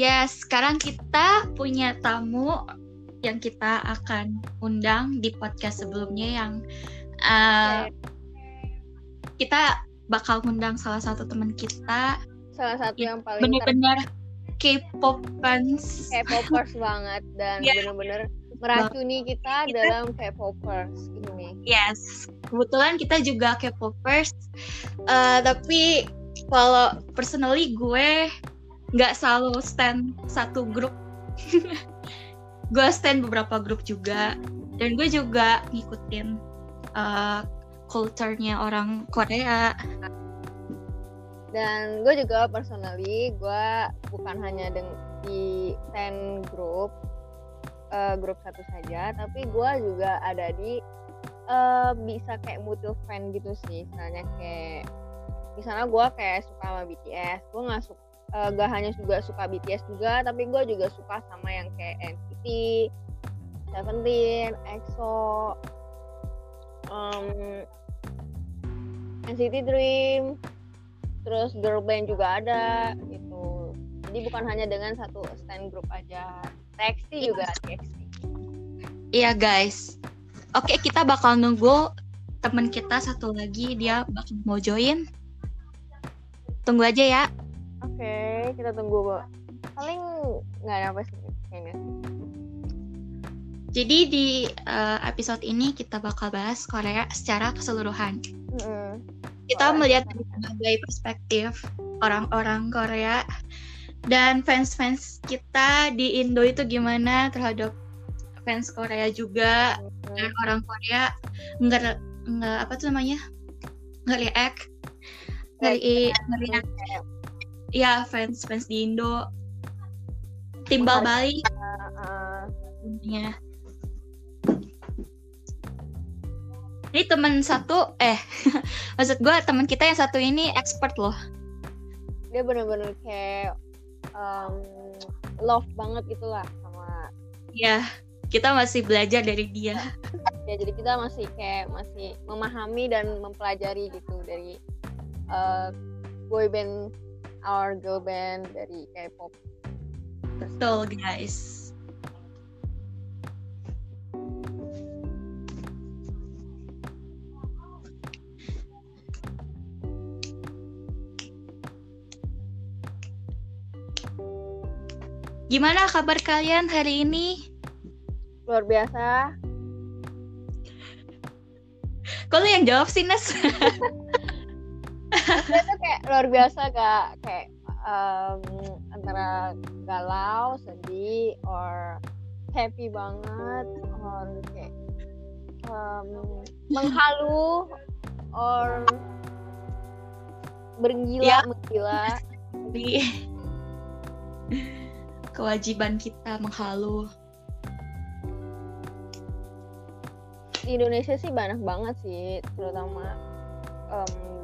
Yes, sekarang kita punya tamu yang kita akan undang di podcast sebelumnya yang uh, kita bakal undang salah satu teman kita. Salah satu yang paling benar-benar K-pop fans. K-popers banget dan yeah. benar-benar meracuni kita dalam K-popers ini. Yes, kebetulan kita juga K-popers, uh, tapi kalau personally gue nggak selalu stand satu grup. Gue stand beberapa grup juga. Dan gue juga ngikutin uh, culture-nya orang Korea. Dan gue juga personally gue bukan hanya di stand grup uh, grup satu saja tapi gue juga ada di uh, bisa kayak mutual friend gitu sih. Misalnya kayak misalnya gue kayak suka sama BTS gue nggak suka uh, gak hanya juga suka BTS juga tapi gue juga suka sama yang kayak NCT Seventeen EXO um, NCT Dream terus girl band juga ada gitu. Jadi bukan hanya dengan satu stand group aja. TXT iya. juga TXT iya guys. Oke kita bakal nunggu teman kita satu lagi dia bakal mau join. Tunggu aja ya oke okay, kita tunggu kok. Paling nggak ada apa sih kayaknya. Jadi di uh, episode ini kita bakal bahas Korea secara keseluruhan. Mm-hmm. Kita oh, melihat dari berbagai perspektif orang-orang Korea dan fans-fans kita di Indo itu gimana terhadap fans Korea juga. Mm-hmm. dan orang Korea nggak nggak apa tuh namanya? Nggak react. dari dari ya fans fans di Indo. Timbal balik. Intinya ini teman satu eh maksud gue teman kita yang satu ini expert loh. Dia bener-bener kayak um, love banget gitulah sama ya kita masih belajar dari dia. Ya jadi kita masih kayak masih memahami dan mempelajari gitu dari uh, boy band our girl band dari K-pop. Betul guys. Gimana kabar kalian hari ini? Luar biasa. Kok lu yang jawab sih, Nes? itu kayak luar biasa gak kayak um, antara galau sedih or happy banget or kayak um, menghalu or bergila ya. menggila. Di kewajiban kita menghalu. Di Indonesia sih banyak banget sih terutama um,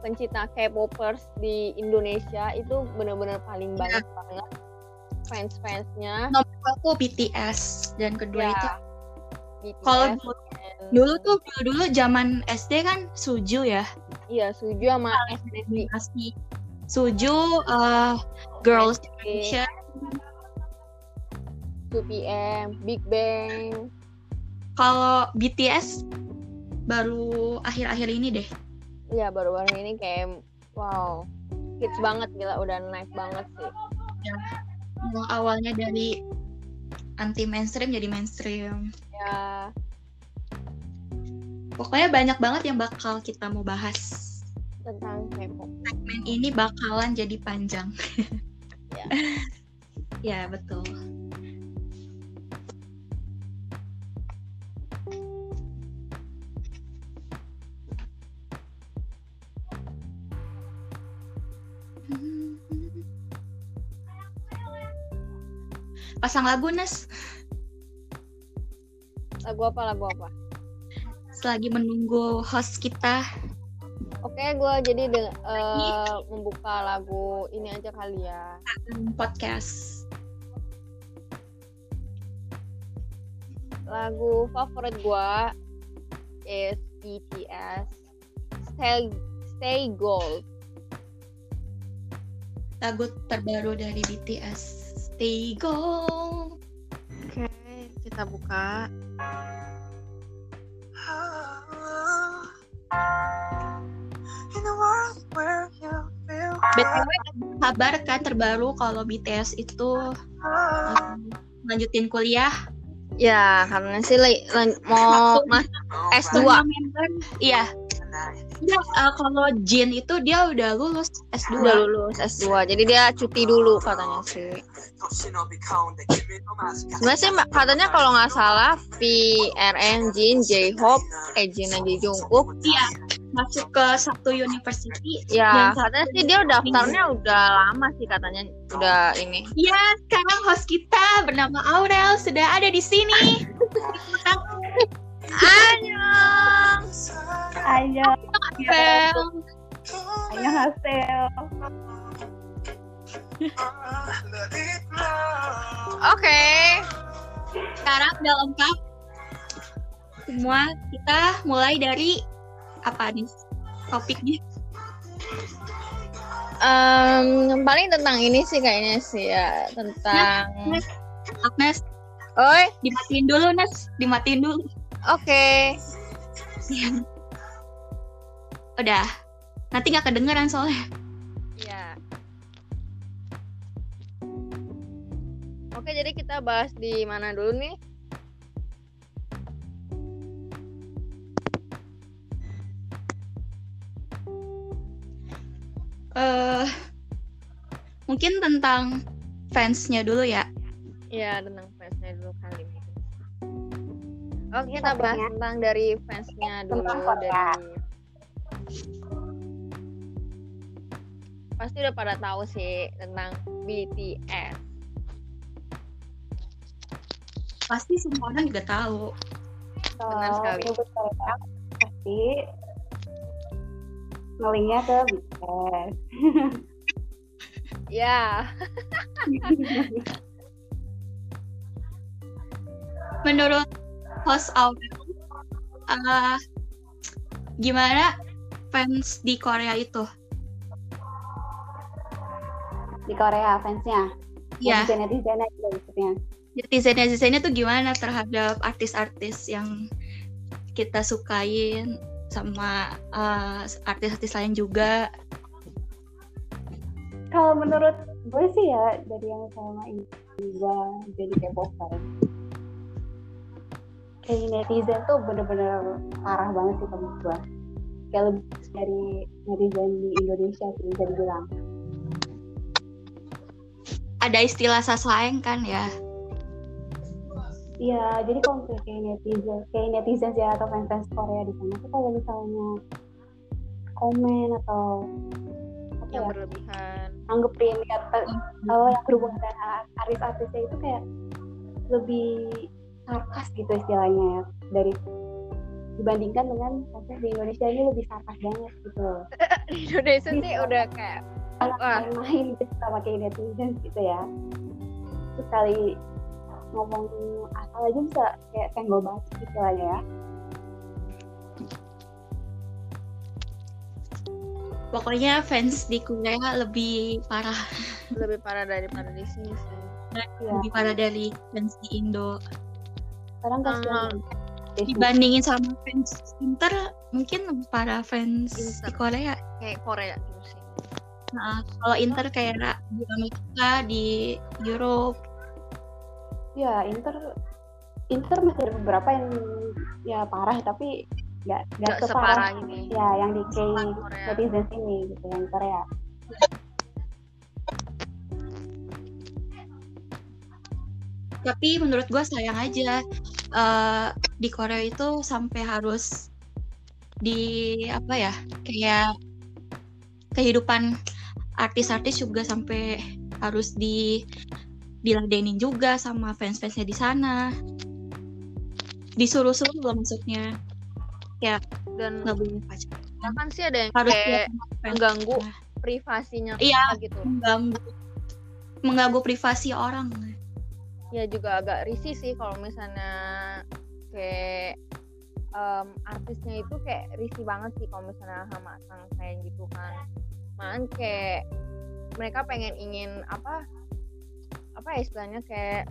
pencinta K-popers di Indonesia itu benar-benar paling ya. banyak banget fans-fansnya. Nomor satu BTS dan kedua ya, itu kalau dulu, dulu tuh dulu, dulu zaman SD kan Suju ya. Iya Suju sama SNSD. Suju uh, Girls Generation. 2PM, Big Bang. Kalau BTS baru akhir-akhir ini deh Iya baru-baru ini kayak wow hits banget gila udah naik banget sih. Ya, awalnya dari anti mainstream jadi mainstream. Ya. Pokoknya banyak banget yang bakal kita mau bahas tentang K-pop. Segmen ini bakalan jadi panjang. ya. ya betul. Pasang lagu Nes. Lagu apa lagu apa? Selagi menunggu host kita. Oke gue jadi de- uh, membuka lagu ini aja kali ya. Podcast. Lagu favorit gue is BTS Stay Stay Gold. Lagu terbaru dari BTS Gold oke kita buka. BTW kabar kan terbaru kalau BTS itu um, lanjutin kuliah? Ya, karena sih li, li, mau mas S2. Iya. Ya, uh, kalau Jin itu dia udah lulus S2. Udah lulus S2. Jadi dia cuti dulu katanya sih. Sebenarnya sih katanya kalau nggak salah VRN Jin, J-Hope, eh Jin aja Jungkook. Iya masuk ke satu university. Ya, katanya sih dia daftarnya udah lama sih katanya udah ini. Iya, sekarang host kita bernama Aurel sudah ada di sini. Annyeong. Annyeong. Aurel. Annyeonghaseyo. Oke. Sekarang udah lengkap. Semua kita mulai dari apa nih topiknya? Um, paling tentang ini sih kayaknya sih ya tentang Nes, Agnes, Oi, dimatiin dulu Nes, dimatiin dulu. Oke. Okay. Udah, nanti nggak kedengeran soalnya. Iya. Oke, jadi kita bahas di mana dulu nih? uh, mungkin tentang fansnya dulu ya. Iya tentang Oke kita bahas tentang dari fansnya dulu dari. Pasti udah pada tahu sih tentang BTS. Pasti semua orang juga tahu. Benar sekali. Pasti ngelingnya ke BTS. ya. Menurut host Aurel, uh, gimana fans di Korea itu? Di Korea fansnya? Iya. Netizen-netizen gitu maksudnya. Netizen-netizennya tuh gimana terhadap artis-artis yang kita sukain sama artis-artis uh, lain juga. Kalau menurut gue sih ya dari yang selama ini gue jadi K-popper, kayak netizen tuh bener-bener parah banget sih menurut gue. Kayak lebih dari netizen di Indonesia sih bisa dibilang. Ada istilah sasaeng kan ya? Iya, jadi kalau misalnya kayak netizen, kayak netizen ya atau fans-fans Korea di sana tuh kalau misalnya komen atau apa yang ya, berlebihan, anggapin ya, kalau yang berhubungan dengan artis-artisnya itu kayak lebih sarkas gitu istilahnya ya. Dari dibandingkan dengan fans di Indonesia ini lebih sarkas banget gitu. Loh. di Indonesia sih udah kayak main-main gitu sama kayak netizen gitu ya. Terus kali ngomong asal aja bisa kayak senggol banget gitu aja ya. Pokoknya fans di Korea lebih parah. Lebih parah daripada di sini sih. Ya. lebih parah dari fans di Indo sekarang kasihan uh, dibandingin sama fans Inter mungkin parah fans Inter. di Korea. Kayak Korea gitu sih. Nah, kalau Inter kayak di Amerika di Europe. Ya Inter Inter masih ada beberapa yang ya parah tapi nggak nggak separah ini. ya yang di K netizen ini gitu yang Korea tapi menurut gue sayang aja uh, di Korea itu sampai harus di apa ya kayak kehidupan artis-artis juga sampai harus di diladenin juga sama fans-fansnya di sana. Disuruh-suruh loh maksudnya. Ya dan nggak boleh pacar ya kan sih ada yang harus kayak mengganggu privasinya iya gitu. mengganggu mengganggu privasi orang ya juga agak risih sih kalau misalnya kayak um, artisnya itu kayak risih banget sih kalau misalnya sama sang kayak gitu kan. Man kayak mereka pengen ingin apa apa ya istilahnya kayak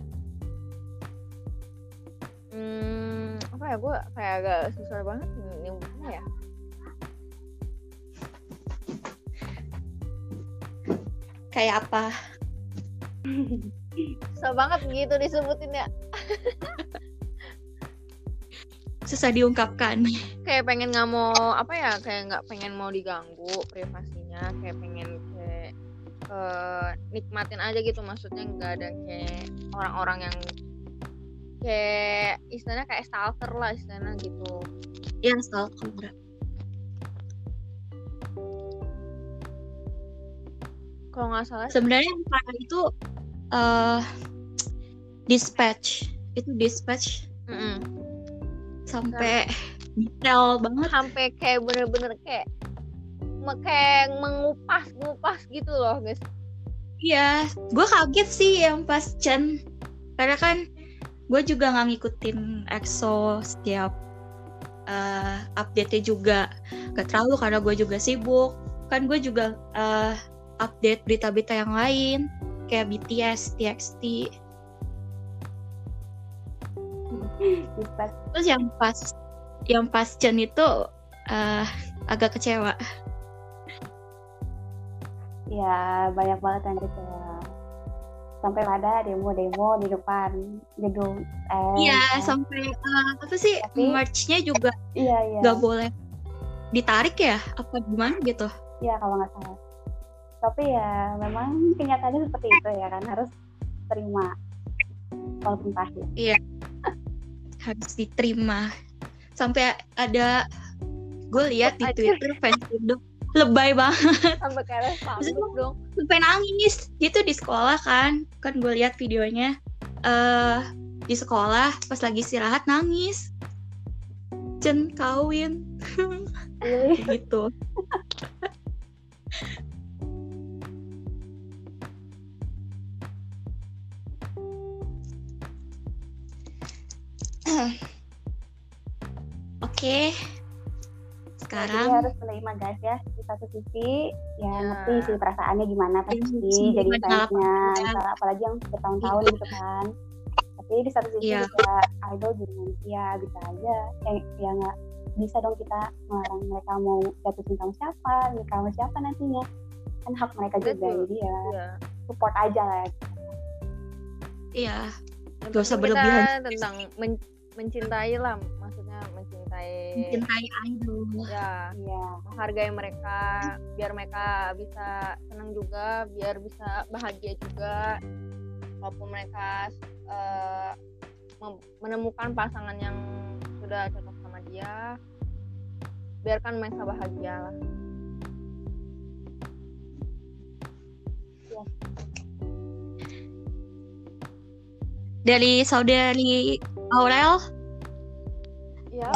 hmm, apa ya gue kayak agak susah banget ini gimana ya. Kayak apa susah banget gitu disebutin ya susah diungkapkan. Kayak pengen nggak mau apa ya kayak nggak pengen mau diganggu privasinya kayak pengen kayak uh, nikmatin aja gitu. Maksudnya nggak ada kayak orang-orang yang kayak istilahnya kayak stalker lah istilahnya gitu. Iya stalker. Kalau nggak salah sebenarnya yang parah itu uh, dispatch. Itu dispatch. Mm -mm sampai detail banget. sampai kayak bener-bener kayak kayak mengupas ngupas gitu loh guys. Iya gue kaget sih yang pas Chen karena kan gue juga nggak ngikutin EXO setiap uh, update-nya juga. Gak terlalu karena gue juga sibuk. Kan gue juga uh, update berita-berita yang lain kayak BTS, TXT terus yang pas yang pas Chen itu uh, agak kecewa. Ya banyak banget yang kecewa. Sampai ada demo-demo di depan gedung eh, iya sampai uh, apa sih Tapi, merch-nya juga iya, iya. gak boleh ditarik ya? Apa gimana gitu? Iya kalau nggak salah tapi ya memang kenyataannya seperti itu ya kan? Harus terima walaupun pahit iya. Harus diterima. Sampai ada gue lihat di Twitter fans itu lebay banget. Sampai kayak dong. sampai nangis. Gitu di sekolah kan kan gue lihat videonya. Uh, di sekolah pas lagi istirahat nangis. Jen kawin. Gitu Oke. Sekarang Jadi harus menerima guys ya di satu sisi. Ya, ya. ngerti sih perasaannya gimana pasti ya, jadi fansnya misalnya apalagi yang bertahun-tahun gitu kan. Tapi di satu sisi ya. juga idol juga manusia bisa aja. Eh, ya nggak bisa dong kita melarang mereka mau jatuh cinta sama siapa nikah sama siapa nantinya. Kan hak mereka juga jadi ya, ya support aja lah. Ya. iya gak usah berlebihan. tentang men mencintai lah maksudnya mencintai mencintai idol. Ya ya menghargai mereka biar mereka bisa senang juga biar bisa bahagia juga. Walaupun mereka uh, menemukan pasangan yang sudah cocok sama dia biarkan mereka bahagia lah. Dari saudari Aurel? Ya.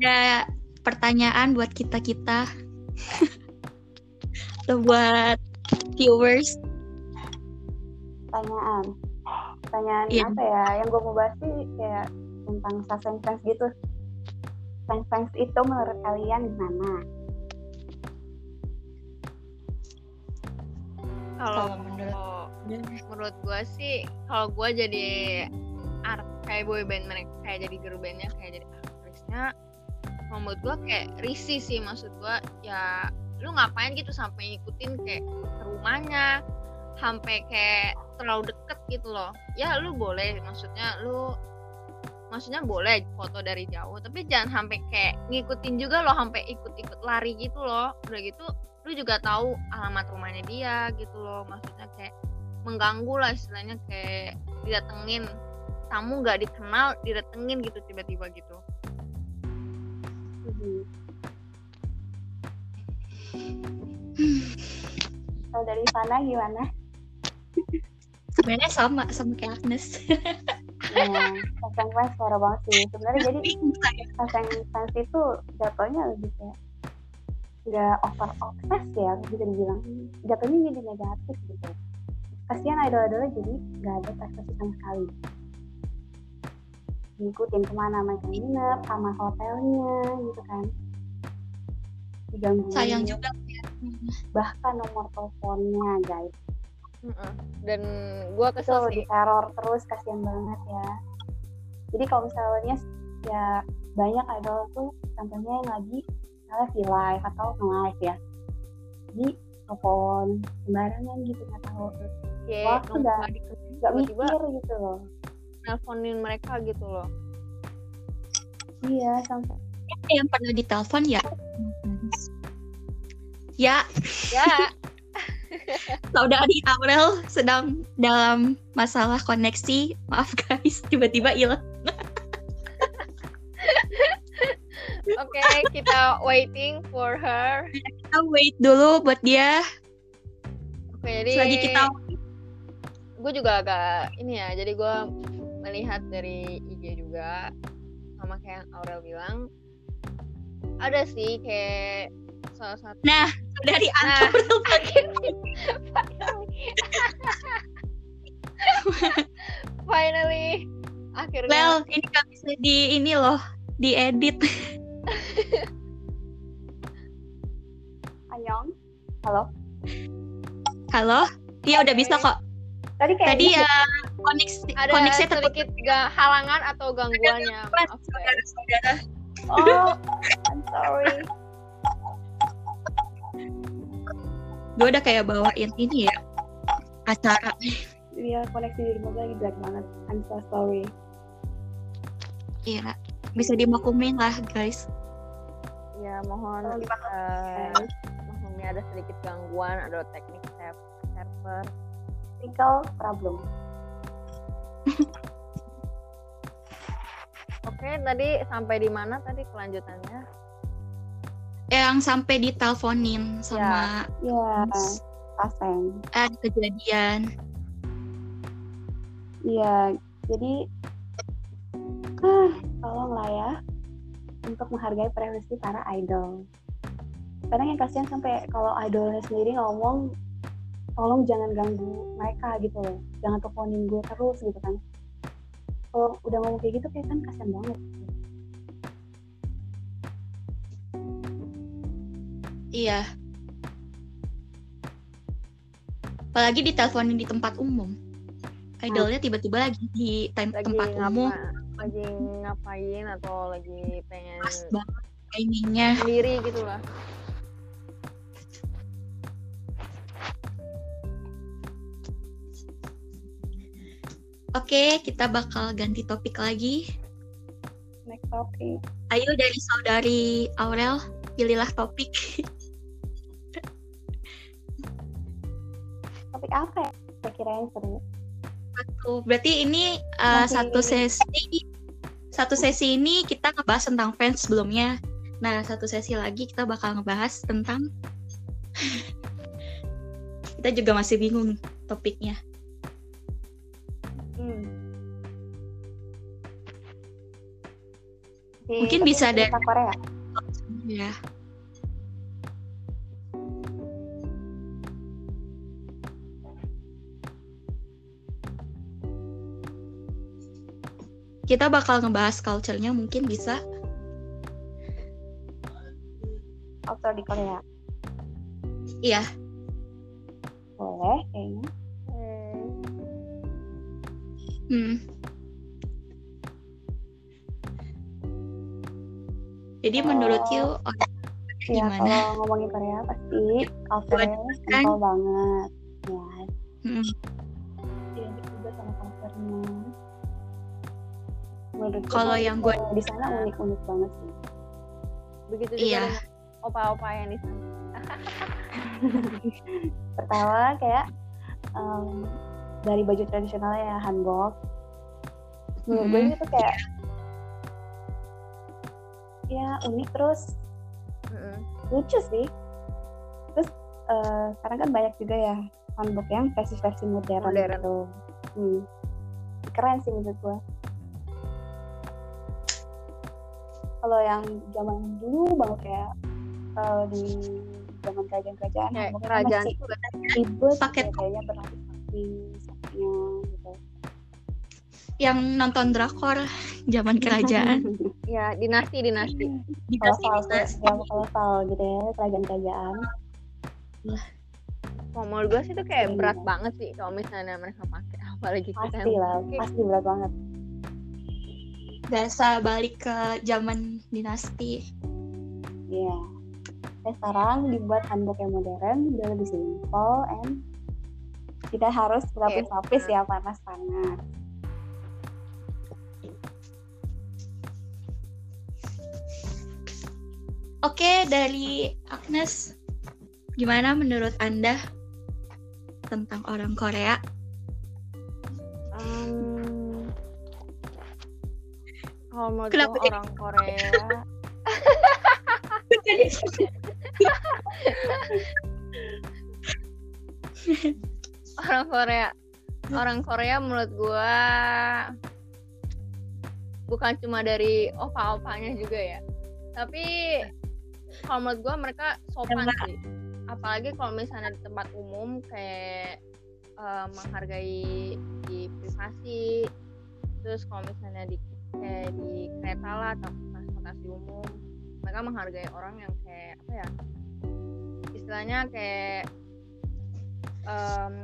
ada pertanyaan buat kita kita atau buat viewers? Pertanyaan. Pertanyaan yeah. apa ya? Yang gue mau bahas sih kayak tentang suspense fans gitu. Fans fans itu menurut kalian gimana? Kalau menurut menurut gue sih kalau gue jadi art kayak boy band mereka kayak jadi girl bandnya kayak jadi aktrisnya. Menurut gue kayak risih sih maksud gue ya lu ngapain gitu sampai ikutin kayak ke rumahnya sampai kayak terlalu deket gitu loh. Ya lu boleh maksudnya lu maksudnya boleh foto dari jauh tapi jangan sampai kayak ngikutin juga loh sampai ikut-ikut lari gitu loh. Udah gitu lu juga tahu alamat rumahnya dia gitu loh. Maksudnya kayak mengganggu lah istilahnya kayak didatengin tamu nggak dikenal didatengin gitu tiba-tiba gitu. Kalau dari sana gimana? Sebenarnya sama sama kayak Agnes. Ya, pasang fans suara banget sih. Sebenarnya jadi pasang fans itu jatuhnya lebih kayak nggak over obses ya bisa dibilang. Jatuhnya jadi negatif gitu. Kasihan idol-idolnya jadi nggak ada prestasi sama sekali ngikutin ke mana mereka nginep sama hotelnya gitu kan. Diganggu sayang juga ya bahkan nomor teleponnya guys. Dan gue kesel sih. teror terus kasihan banget ya. Jadi kalau misalnya ya banyak idol tuh contohnya yang lagi misalnya v live atau live ya. Jadi telepon sembarangan gitu nggak tahu. Okay, wah udah nggak mikir gitu loh nelfonin mereka gitu loh. Iya sampai yang pernah ditelepon ya? Ya. Ya. Saudari Aurel sedang dalam masalah koneksi. Maaf guys. Tiba-tiba hilang. Oke, okay, kita waiting for her. Kita wait dulu buat dia. Oke, okay, jadi Selagi kita gue juga agak ini ya, jadi gue melihat dari IG juga sama kayak yang Aurel bilang ada sih kayak salah satu nah dari nah, Aurel finally akhirnya well ini gak bisa di ini loh diedit. Ayong halo? Halo? Iya udah bisa kok. Tadi kayak tadi ya koneksi ada koneksi sedikit gak halangan atau gangguannya. Saudara-saudara oh I'm sorry. Gue udah kayak bawain ini ya acara. Iya koneksi di rumah lagi jelek banget. I'm so sorry. Iya bisa dimaklumin lah guys. Ya mohon oh, uh, ada sedikit gangguan ada teknik server technical problem Oke, tadi sampai di mana tadi kelanjutannya? Yang sampai diteleponin sama ya, ya pasang. Ada kejadian. Iya, jadi ah, tolonglah ya untuk menghargai privasi para idol. Kadang yang kasihan sampai kalau idolnya sendiri ngomong tolong jangan ganggu mereka gitu loh. Jangan teleponin gue terus gitu kan. Kalau udah ngomong kayak gitu kayak kan kasian banget. Iya. Apalagi diteleponin di tempat umum. Idolnya tiba-tiba lagi di time lagi tempat ngapa, umum. lagi ngapain atau lagi pengen pas banget timingnya. sendiri gitu lah Oke, kita bakal ganti topik lagi. Next topik. Ayo dari saudari Aurel, pilihlah topik. topik apa ya? Kira-kira yang seru. Satu, berarti ini uh, satu sesi satu sesi ini kita ngebahas tentang fans sebelumnya. Nah, satu sesi lagi kita bakal ngebahas tentang kita juga masih bingung topiknya. Mungkin bisa ada Korea. Ya. Kita bakal ngebahas culture-nya mungkin bisa. Culture di Korea. Iya. Boleh, kayaknya. Hmm. Jadi oh. menurut you oh, ya, gimana? Kalau ngomongin Korea pasti culture simple banget, ya. Hmm. Identik juga sama kalau yang gue di sana unik-unik banget sih. Begitu juga iya. opa-opa yang di sana. Pertama kayak um, dari baju tradisionalnya ya hanbok menurut hmm. gue itu kayak ya unik terus hmm. lucu sih terus uh, sekarang kan banyak juga ya hanbok yang versi-versi modern, modern. gitu hmm. keren sih menurut gue kalau yang zaman dulu banget kayak uh, di zaman kerajaan-kerajaan kayak kerajaan masih ribet paket kayaknya berlapis-lapis gitu yang nonton drakor zaman kerajaan. Ya dinasti dinasti. Dinasti kolosal gitu ya kerajaan kerajaan lah. Kalau menurut gue sih itu kayak berat banget sih kalau misalnya mereka pakai apalagi kita pasti lah pasti berat banget. Biasa balik ke zaman dinasti. Iya. Yeah. Nah, sekarang dibuat handbook yang modern udah lebih simple and kita harus berlapis-lapis ya panas-panas Oke, dari Agnes, gimana menurut Anda tentang orang Korea? Um, kalau menurut orang Korea orang Korea orang Korea menurut gua bukan cuma dari opa-opanya juga ya tapi kalau menurut gue mereka sopan Enggak. sih apalagi kalau misalnya di tempat umum kayak uh, menghargai di privasi terus kalau misalnya di kayak di kereta lah atau transportasi umum mereka menghargai orang yang kayak apa ya istilahnya kayak um,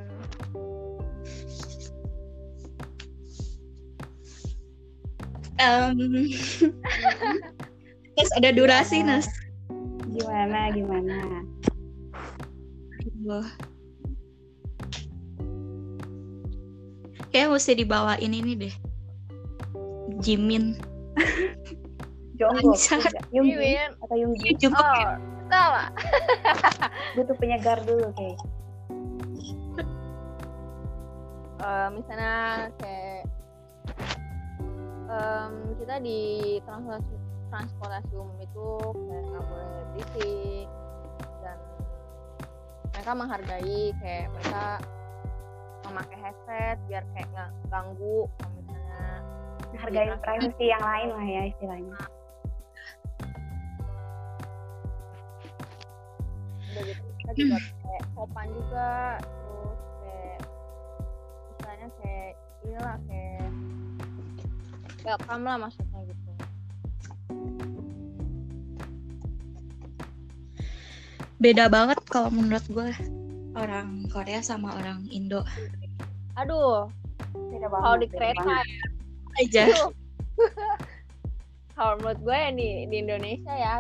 um, Nes ada durasi Nes gimana gimana? Aduh. kayak mesti dibawain ini deh. Jimin. Jongkok Jimin. atau Yunggi Jongkok oh, salah butuh penyegar dulu kayak uh, misalnya kayak um, kita di transportasi transportasi umum itu kayak nggak boleh berisik dan mereka menghargai kayak mereka memakai headset biar kayak nggak ganggu misalnya menghargai privacy yang lain lah ya istilahnya. Udah gitu kita juga kayak sopan juga terus kayak misalnya kayak inilah kayak welcome lah maksudnya gitu beda banget kalau menurut gue orang Korea sama orang Indo. Aduh, beda banget. Kalau di kereta ya, aja. kalau menurut gue ya di, di Indonesia ya,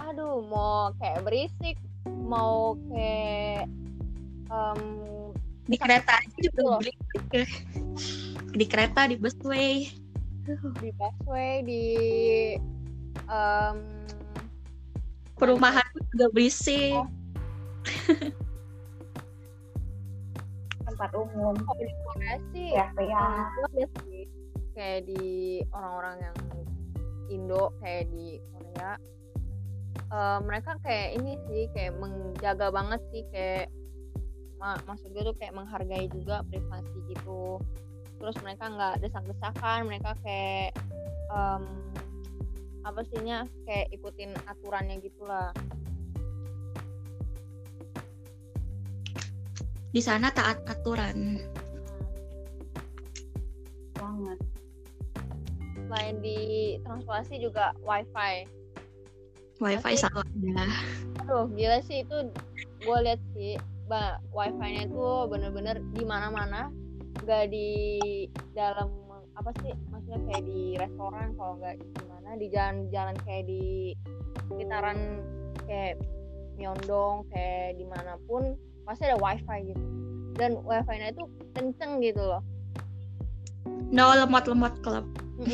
aduh mau kayak berisik, mau kayak um, di kereta aja juga berisik. Di kereta, di busway. Di busway, di um, perumahan juga berisik. Oh. tempat umum. Di Korea sih? Ya, ya. kayak di orang-orang yang Indo kayak di Korea. Uh, mereka kayak ini sih kayak menjaga banget sih kayak mak maksud gue tuh kayak menghargai juga privasi gitu. Terus mereka nggak desak-desakan mereka kayak um, apa sihnya? Kayak ikutin aturannya gitulah. Di sana taat aturan. Banget. Selain di transportasi juga wifi. Wifi sama ya. Aduh gila sih itu. Gue lihat sih bah wifi-nya itu bener-bener di mana-mana gak di dalam apa sih maksudnya kayak di restoran kalau nggak di jalan-jalan kayak di sekitaran kayak Myeongdong kayak di mana pun pasti ada wifi gitu. Dan wifi-nya itu kenceng gitu loh. No lemot-lemot klub.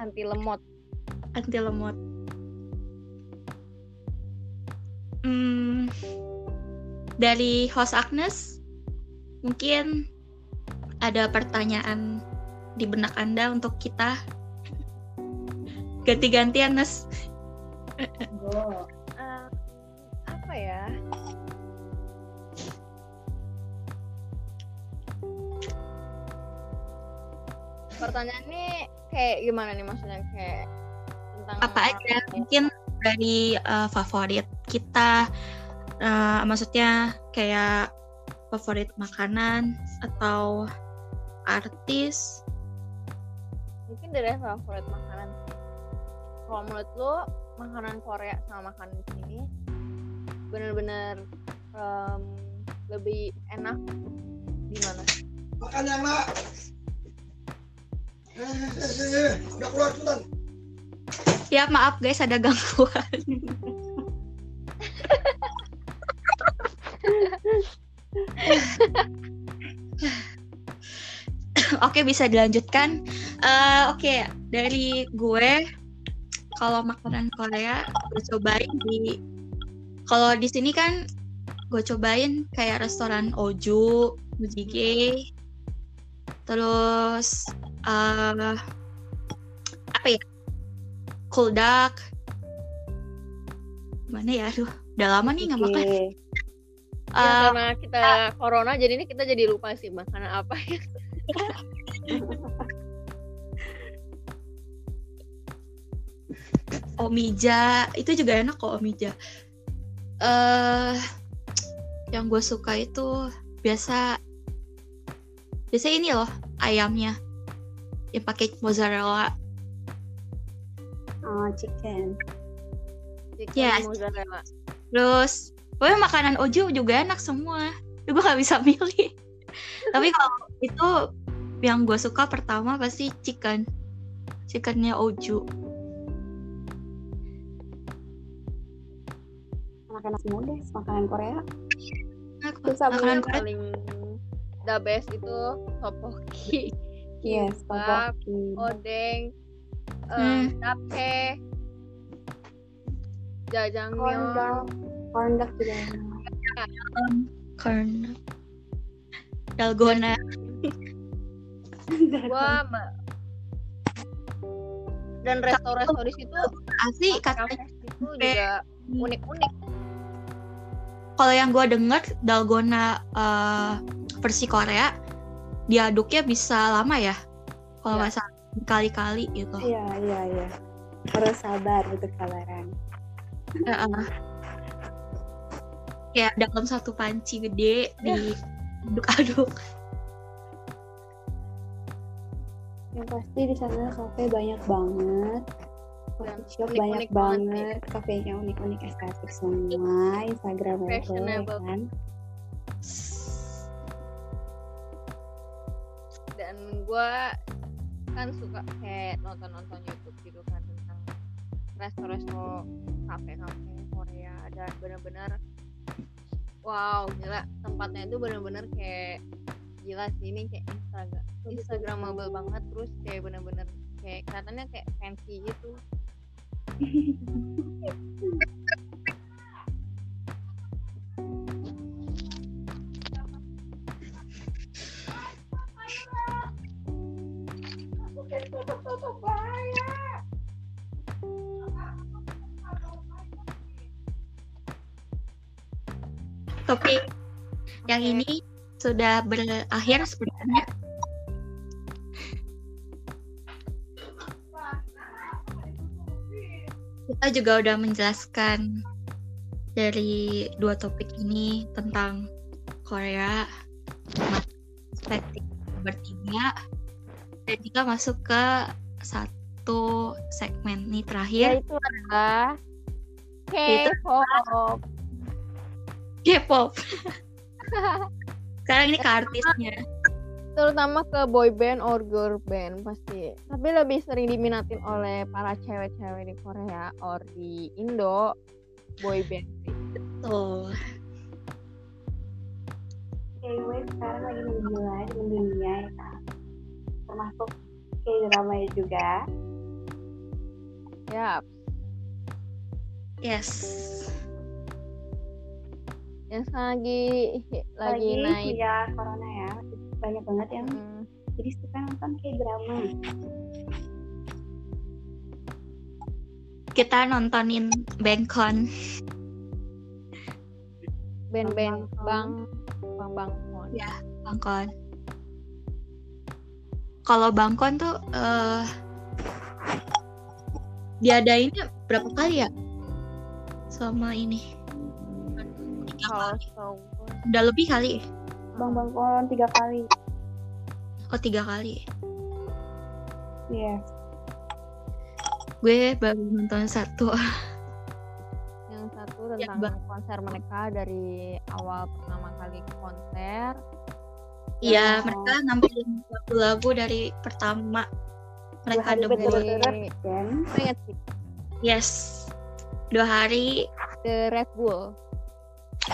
Anti lemot. Anti lemot. Hmm, dari host Agnes mungkin ada pertanyaan di benak anda untuk kita? Ganti-gantian Nes. Oh. uh, apa ya? Pertanyaan ini kayak gimana nih maksudnya? Kayak tentang apa aja mungkin dari uh, favorit kita uh, maksudnya kayak favorit makanan atau artis. Mungkin dari favorit makanan. Kalau menurut lo makanan Korea sama makanan di sini benar-benar um, lebih enak di mana? Makan yang nak eh, udah keluar cepetan. Ya maaf guys ada gangguan Oke bisa dilanjutkan. Uh, Oke okay. dari gue kalau makanan Korea gue cobain di kalau di sini kan gue cobain kayak restoran Oju, Mujige, terus uh, apa ya, Kuldak, mana ya, aduh, udah lama nih nggak okay. makan. Ya, uh, karena kita uh, corona jadi ini kita jadi lupa sih makanan apa ya. Omija itu juga enak kok Omija. Eh uh, yang gue suka itu biasa biasa ini loh ayamnya yang pakai mozzarella. Oh chicken. Chicken yes. mozzarella. Terus, pokoknya makanan Ojo juga enak semua. Gue gak bisa milih. Tapi kalau itu yang gue suka pertama pasti chicken. Chickennya Oju. Makanan deh makanan Korea. Terus makanan Korea. paling the best itu topoki yes topoki odeng hmm. tape jajangmyeon. Corn dog juga. Corn dalgona gua dan resto-resto di situ asli katanya itu juga unik-unik. Kalau yang gue denger dalgona uh, versi Korea diaduknya bisa lama ya? Kalau nggak ya. salah kali-kali gitu. Iya iya iya. Harus sabar untuk sabaran. Ya, uh, ya dalam satu panci gede di aduk-aduk yang pasti di sana kafe banyak banget. Coffee shop banyak banget kafenya unik-unik estetik semua. Instagramable kan. Dan gue kan suka kayak nonton-nonton YouTube gitu kan tentang resto-resto kafe-kafe Korea. Dan benar-benar wow gila tempatnya itu benar-benar kayak gila sih ini kayak Instagram Instagramable banget terus kayak bener-bener kayak kelihatannya kayak fancy gitu. Topik yang ini sudah berakhir sebenarnya kita juga udah menjelaskan dari dua topik ini tentang Korea, perspektif bertiga, dan kita masuk ke satu segmen nih terakhir. Yaitu adalah K-pop. K-pop. Sekarang ini ke artisnya. Terutama ke boy band or girl band pasti. Tapi lebih sering diminatin oleh para cewek-cewek di Korea or di Indo boy band. Betul. Cewek sekarang lagi menggila di dunia ya. Termasuk kayak drama juga. Ya yep. yes yang lagi lagi, lagi naik. ya corona ya banyak banget yang hmm. jadi suka nonton kayak drama. Kita nontonin Bangkon. Band-band bang bang bangkon ya bangkon. Kalau bangkon tuh uh, diadainnya berapa kali ya? Sama ini udah lebih kali Bang Bangkon tiga kali. Oh tiga kali. Iya. Yeah. Gue baru nonton satu. Yang satu tentang ya, konser mereka dari awal pertama kali konser Iya, mereka nampilin lagu-lagu dari pertama mereka debut. Kan? Yes, dua hari. The Red Bull.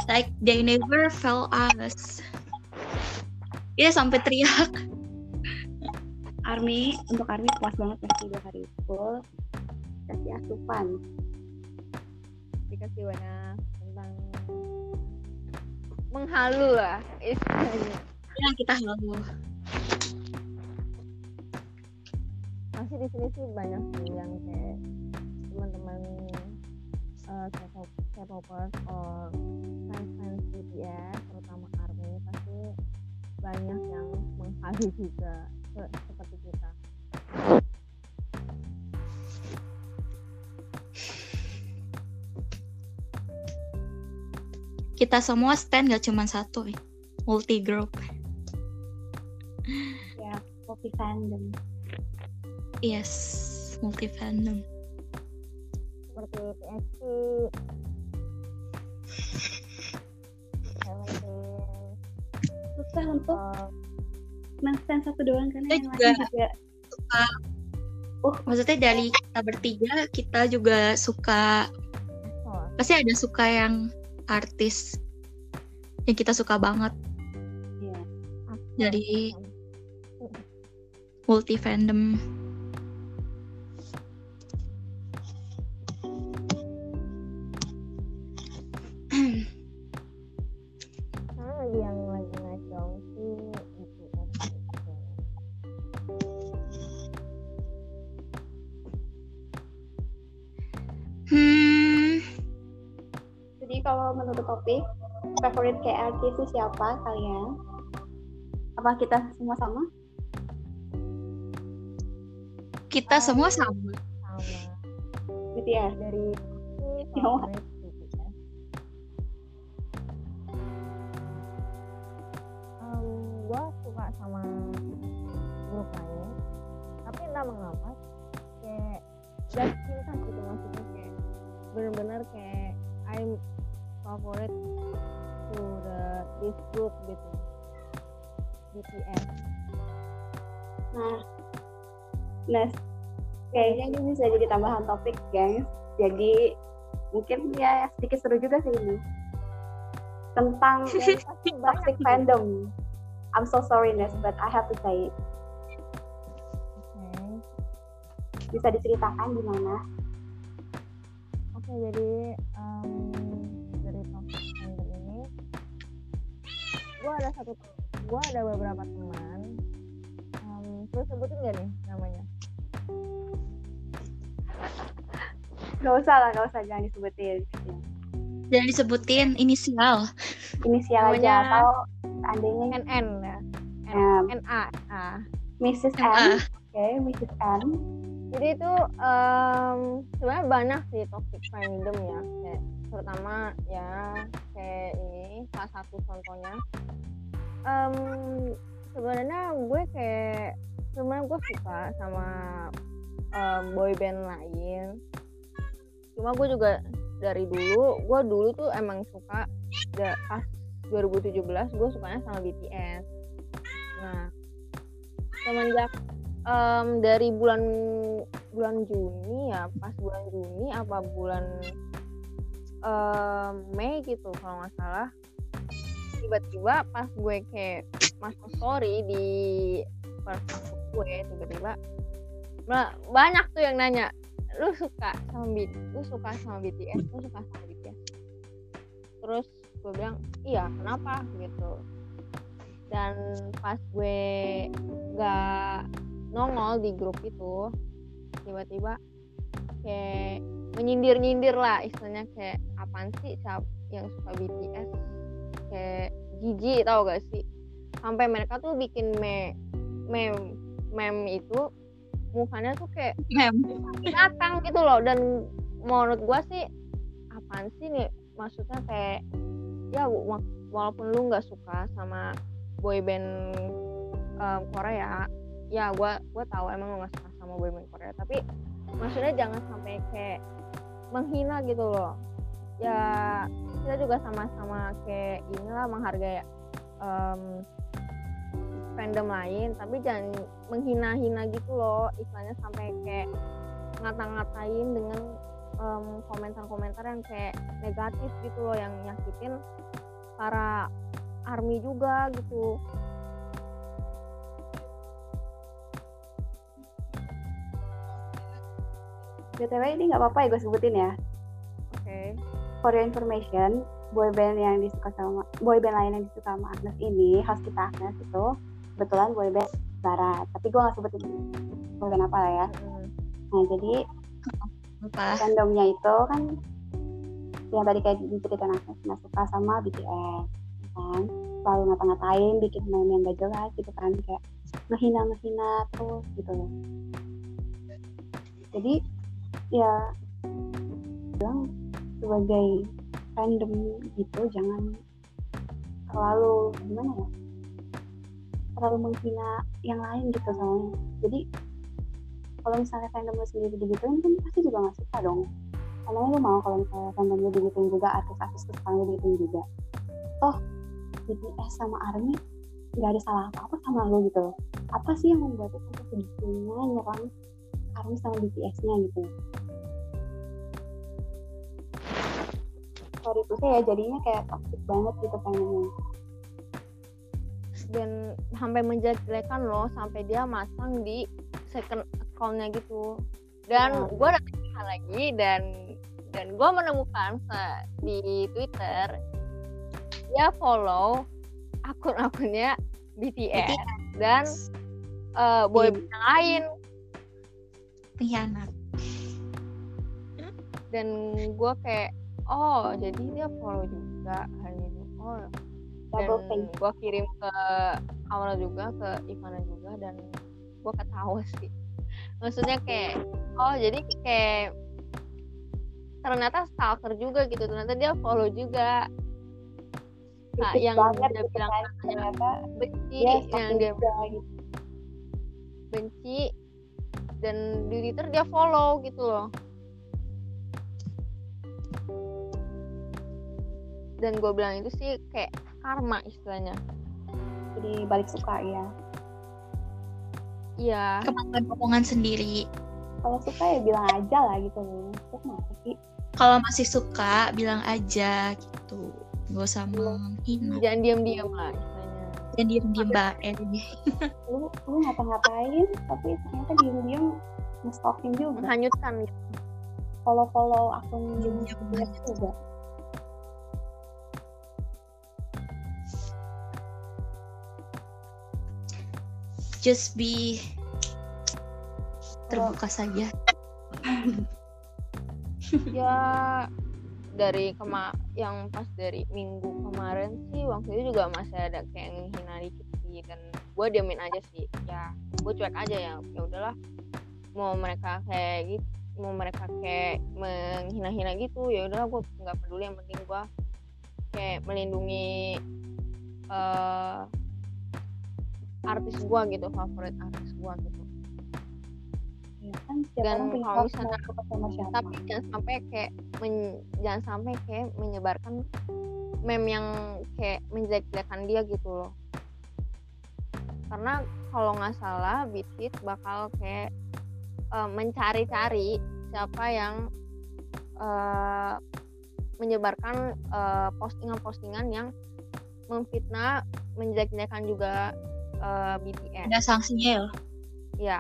Like they never fell us. Iya sampai teriak. Army untuk Army puas banget pasti dua hari full. Kasih asupan. Dikasih warna tentang menghalu lah istilahnya. Yang kita halu. Masih di sini sih banyak sih yang kayak teman-teman uh, K-popers or fans fans BTS terutama ARMY pasti banyak yang menghalu juga seperti kita. Kita semua stand gak cuma satu multi group ya multi fandom. Yes multi fandom. Seperti PSP susah untuk ngestand satu doang karena yang juga, lain juga. suka. Oh. Maksudnya dari kita bertiga kita juga suka. Oh. pasti ada suka yang artis yang kita suka banget. Yeah. dari multi fandom siapa kalian? Apa kita semua sama? Kita semua sama. Sama. BTS dari Jawa. Um, gue suka sama grup lain, tapi entah mengapa kayak gak cinta gitu maksudnya kayak bener-bener kayak I'm favorite group gitu. BTS nah nah kayaknya ini bisa jadi tambahan topik guys jadi mungkin ya sedikit seru juga sih ini. Tentang toxic fandom. I'm so sorry Nes but I have to say it. Okay. bisa diceritakan gimana? Oke, jadi um, gue ada satu, gue ada beberapa teman. Um, terus sebutin gak nih namanya? Gak usah lah, gak usah jangan disebutin. Jangan disebutin inisial. Inisial namanya aja atau seandainya NN ya. N, Um, NA. Ah. Mrs. M. Oke, Mrs. M. Jadi itu um, sebenarnya banyak sih toxic fandom ya, kayak terutama ya kayak ini salah satu contohnya. Um, sebenarnya gue kayak sebenarnya gue suka sama um, boy band lain. Cuma gue juga dari dulu, gue dulu tuh emang suka da, pas 2017 gue sukanya sama BTS. Nah, semenjak um, dari bulan bulan Juni ya pas bulan Juni apa bulan um, Mei gitu kalau nggak salah tiba-tiba pas gue kayak masuk story di Facebook gue tiba-tiba banyak tuh yang nanya lu suka sama BT, lu suka sama BTS lu suka sama BTS terus gue bilang iya kenapa? Gitu. Dan pas gue gak nongol di grup itu tiba-tiba kayak menyindir-nyindir lah istilahnya kayak apaan sih siapa yang suka BTS kayak jijik tau gak sih? Sampai mereka tuh bikin me mem mem itu mukanya tuh kayak mem. binatang gitu loh. Dan menurut gua sih apaan sih nih? Maksudnya kayak ya walaupun lu nggak suka sama boyband um, Korea ya gue gue tahu emang lo gak suka sama boyband Korea. Tapi maksudnya jangan sampai kayak menghina gitu loh ya kita juga sama-sama kayak inilah menghargai um, fandom lain tapi jangan menghina-hina gitu loh istilahnya sampai kayak ngata-ngatain dengan um, komentar-komentar yang kayak negatif gitu loh yang nyakitin para army juga gitu BTW ini nggak apa-apa ya gue sebutin ya. oke okay. For your information, boyband yang disuka sama boyband lain yang disuka sama Agnes ini, host kita Agnes itu kebetulan boyband barat. Tapi gue nggak sebutin boyband apa lah ya. Nah jadi Apa? fandomnya itu kan yang tadi kayak diceritain Agnes nggak suka sama BTS, kan? Selalu ngata-ngatain, bikin meme yang gak jelas gitu kan kayak ngehina-ngehina terus gitu. Jadi ya bilang sebagai fandom gitu jangan terlalu gimana ya? Terlalu menghina yang lain gitu soalnya. Jadi kalau misalnya fandom lu sendiri digituin kan pasti juga gak suka dong. Emangnya lu mau kalau misalnya fandom lu digituin juga artis-artis kesukaan lu digituin juga. Toh BTS sama ARMY nggak ada salah apa-apa sama lu gitu apa sih yang membuat lu sampai segitunya nyerang ARMY sama BTS-nya gitu sorry itu ya jadinya kayak toxic banget gitu fandomnya dan sampai menjelek-jelekan loh sampai dia masang di second accountnya gitu dan Hmm. gue udah tanya lagi dan dan gue menemukan di Twitter dia follow akun-akunnya BTS dan uh, boy Hmm. yang lain Pengkhianat. dan gue kayak oh jadi dia follow juga hanya itu oh dan double gue kirim ke Aura juga ke Ivana juga dan gue ketawa sih. Maksudnya kayak oh jadi kayak ternyata stalker juga gitu. Ternyata dia follow juga. Nah, yang banget dia gitu bilang kan ternyata benci dia yang dia juga gitu. benci dan di Twitter dia follow gitu loh dan gue bilang itu sih kayak karma istilahnya. Jadi balik suka ya. Iya. Kemampuan sendiri. kalau suka ya bilang aja lah gitu. Loh Kalau masih suka, bilang aja gitu. Gak usah menghina. jangan diam-diam lah istilahnya. Dan diem-diem mbak. Lu lu ngapa-ngapain tapi ternyata diem-diem nge-stalking juga. Menghanyutkan gitu. follow-follow akun Diem-diem BTS juga Just be terbuka saja. ya dari kema yang pas dari minggu kemarin sih waktu itu juga masih ada kayak menghina dikit sih dan gue diamin aja sih. Ya gue cuek aja ya ya udahlah. Mau mereka kayak gitu mau mereka kayak menghina-hina gitu ya udahlah gue nggak peduli yang penting gue kayak melindungi eh artis gue gitu favorit artis gue gitu. Ya kan Dan kalau misalnya- sama siapa. tapi jangan sampai kayak men- jangan sampai kayak menyebarkan meme yang kayak menjelek-jelekan dia gitu loh. Karena kalau nggak salah Bitit bakal kayak eh, mencari-cari siapa yang eh, menyebarkan eh, postingan-postingan yang memfitnah menjelek-jelekan juga eh, BTS Ada sanksinya ya. ya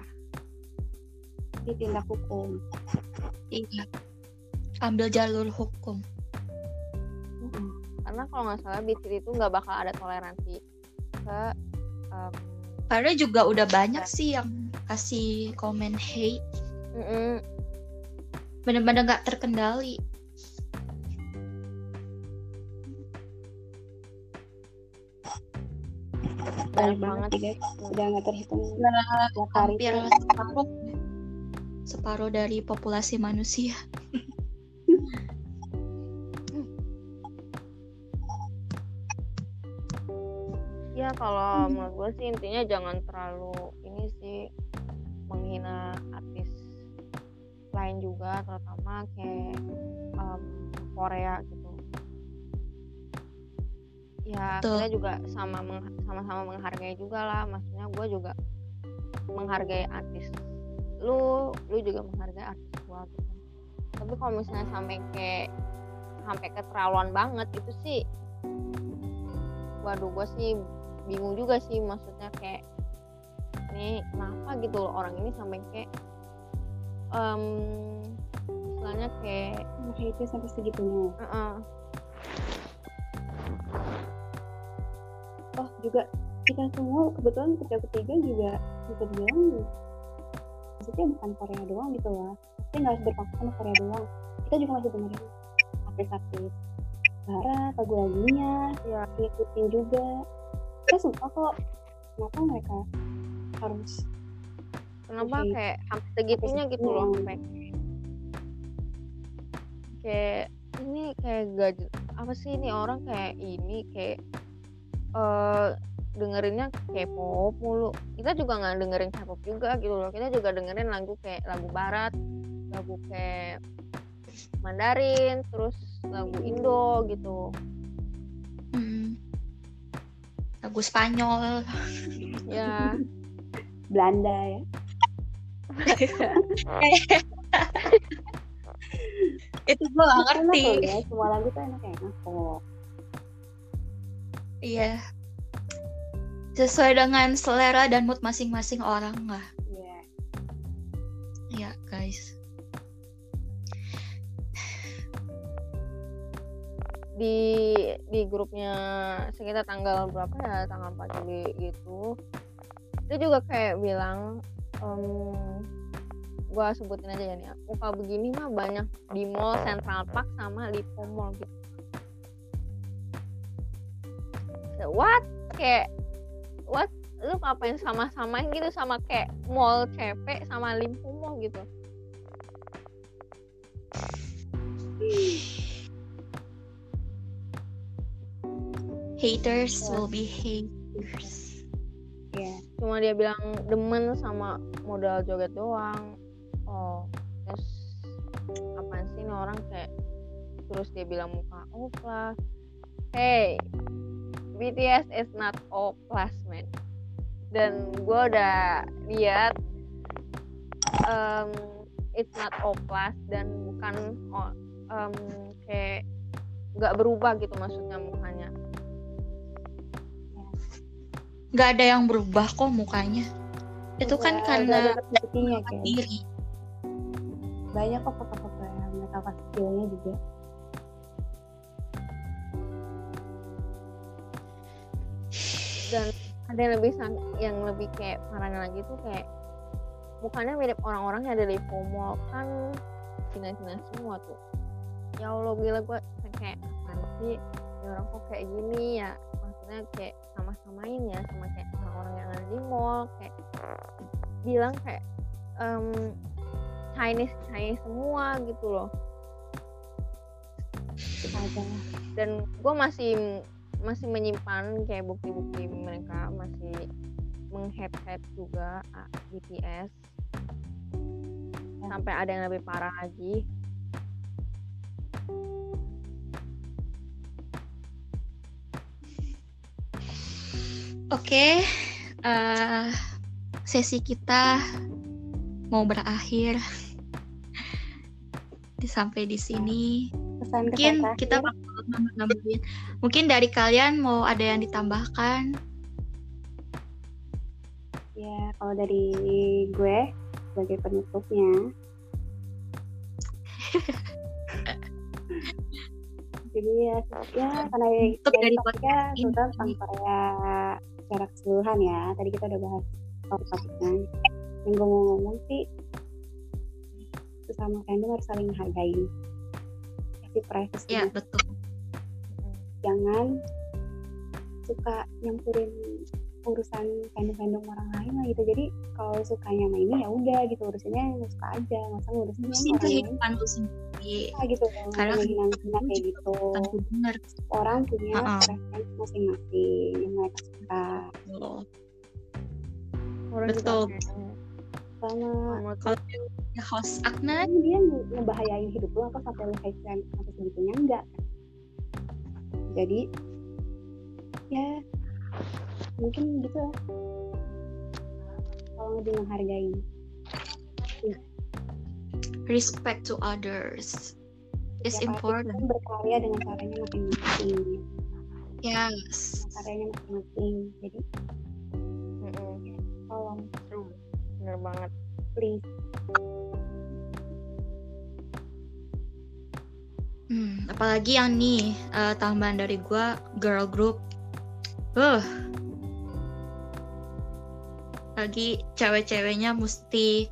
ditindak hukum Iya. Ambil jalur hukum. Mm-mm. karena kalau nggak salah Bitit itu nggak bakal ada toleransi ke em, Karena juga udah banyak sih yang kasih komen hate. mm-mm, Bener-bener gak terkendali. Banyak banget sih guys. Udah nggak terhitung Nah, tiap hari hampir separuh separuh dari populasi manusia. ya kalau menurut gue sih intinya jangan terlalu ini sih menghina artis lain juga terutama kayak em, Korea gitu ya Tuh. kita juga sama sama-sama menghargai juga lah maksudnya gue juga menghargai artis lu lu juga menghargai artis gue gitu tapi kalau misalnya sampai kayak sampai keterlaluan banget itu sih waduh gue sih bingung juga sih maksudnya kayak ini kenapa gitu loh orang ini sampai kayak um, istilahnya kayak itu sampai segitunya uh -uh. Oh juga kita semua kebetulan kita ketiga juga bisa bilang maksudnya bukan Korea doang gitu lah maksudnya nggak harus berpaku sama Korea doang. Kita juga masih dengerin artis-artis barat lagu lagunya ya ngikutin juga. Kita suka kok kenapa mereka harus kenapa okay. kayak hampir segitunya gitu loh sampai kayak ini kayak gak apa sih ini orang kayak ini kayak uh, dengerinnya K-pop mulu. Kita juga nggak dengerin K-pop juga gitu loh. Kita juga dengerin lagu kayak lagu barat lagu kayak Mandarin terus lagu Indo gitu. Hmm. lagu Spanyol. Ya. Belanda ya. Itu gue gak ngerti. ya, semua lagu tuh enak-enak kok iya. Sesuai dengan selera dan mood masing-masing orang lah. Iya. Yeah. iya guys. Di di grupnya sekitar tanggal berapa ya? Tanggal 4 Juli gitu. Itu juga kayak bilang um, gua sebutin aja ya nih muka begini mah banyak di mall Central Park sama Lipo Mall gitu so, what? Kayak what? Lu ngapain sama-samain gitu sama kayak mall CP sama Limpo Mall gitu? Haters will be haters. Ya yeah. cuma dia bilang demen sama modal joget doang. Oh terus apa sih nih orang kayak terus dia bilang muka oplas hey BTS is not oplas man dan gue udah lihat um, it's not oplas dan bukan um, kayak nggak berubah gitu maksudnya mukanya. Nggak ada yang berubah kok mukanya. Itu kan ya, karena diri banyak kok foto-foto yang mereka kecilnya juga ada yang lebih yang lebih kayak parahnya lagi tuh kayak mukanya mirip orang-orang yang ada di FOMO kan Cina-Cina semua tuh. Ya Allah gila gue kayak sih ya orang kok kayak gini ya? Maksudnya kayak sama-samain ya sama kayak orang-orang yang ada di mall kayak bilang kayak um, Chinese Chinese semua gitu loh. Dan gue masih masih menyimpan kayak bukti-bukti mereka masih menghead head juga ah, BTS sampai ada yang lebih parah lagi Oke, okay, uh, eh, sesi kita mau berakhir. Sampai di sini. Pesan mungkin kita bakal nambahin. Mungkin dari kalian mau ada yang ditambahkan? Ya, kalau dari gue sebagai penutupnya. Jadi ya, ya karena Untuk dari podcast tentang Korea secara keseluruhan ya tadi kita udah bahas topik-topiknya yang gue mau ngomong sih sesama fandom harus saling menghargai kasih privacy ya betul. Jangan suka nyampurin urusan fandom-fandom orang lain lah gitu. Jadi kalau sukanya sama ini ya udah gitu. Urusannya yang suka aja. Nggak usah ngurusin yang orang kehidupan tuh sendiri. Ya, gitu. Karena hina kayak gitu. benar orang punya uh -uh. preferensi masing-masing yang mereka suka. Betul. Orang betul sama kalau host Agnes? Dia ngebahayain hidup lo apa sampai lo hate sampai segitunya enggak? Jadi ya mungkin gitu lah. Kalau lebih menghargai. Respect to others is ya, important. berkarya dengan caranya masing-masing. Yes. Karyanya masing-masing. Jadi mm -mm. tolong bener banget please Hmm, apalagi yang nih uh, tambahan dari gue girl group. Uh. Lagi cewek-ceweknya mesti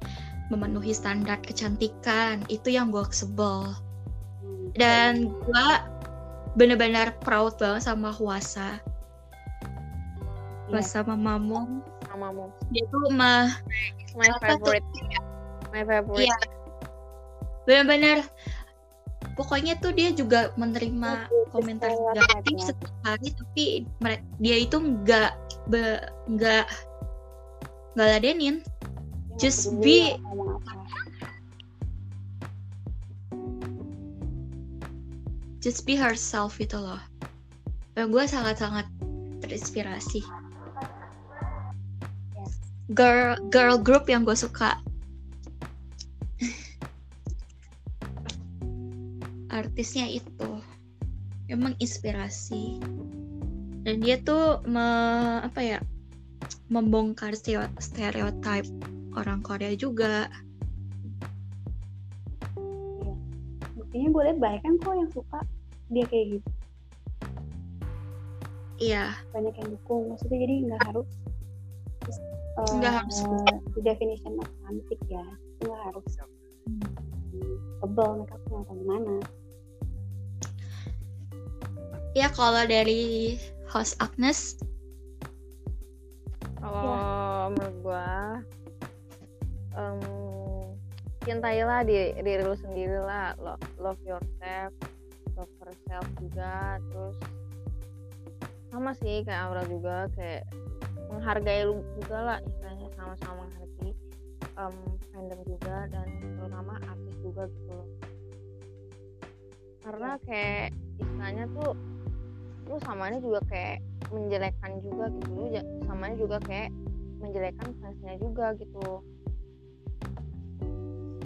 memenuhi standar kecantikan. Itu yang gue sebel. Dan gue bener-bener proud banget sama Huasa. Huasa yeah. Mamamu. Mamamu. Dia tuh mah my favorite. My favorite. Iya. Bener-bener pokoknya tuh dia juga menerima komentar negatif setiap hari tapi dia itu nggak nggak nggak ladenin just be just be herself itu loh dan gue sangat-sangat terinspirasi girl girl group yang gue suka. Artisnya itu emang inspirasi dan dia tuh me, apa ya membongkar stereotip orang Korea juga. Iya. buktinya gue lihat banyak kan kok yang suka dia kayak gitu. Iya. Banyak yang dukung maksudnya jadi nggak harus nggak uh, harus the definition of cantik ya. Nggak harus. Hmm. tebal makeupnya atau gimana. Ya kalau dari host Agnes? Kalau ya. menurut gua um, cintailah di diri lu sendiri lah love yourself love yourself juga. Terus sama sih kayak Aura juga kayak menghargai lu juga lah istilahnya sama-sama menghargai um, fandom juga dan terutama artis juga gitu loh. Karena kayak istilahnya tuh lu samanya juga kayak menjelekkan juga gitu lu samanya juga kayak menjelekkan fansnya juga gitu.